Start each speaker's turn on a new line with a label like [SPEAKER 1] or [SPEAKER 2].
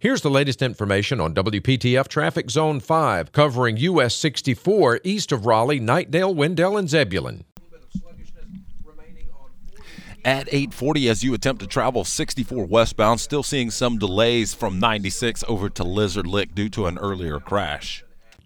[SPEAKER 1] Here's the latest information on WPTF Traffic Zone 5, covering US 64 east of Raleigh, Knightdale, Wendell, and Zebulon.
[SPEAKER 2] At 840, as you attempt to travel 64 westbound, still seeing some delays from 96 over to Lizard Lick due to an earlier crash.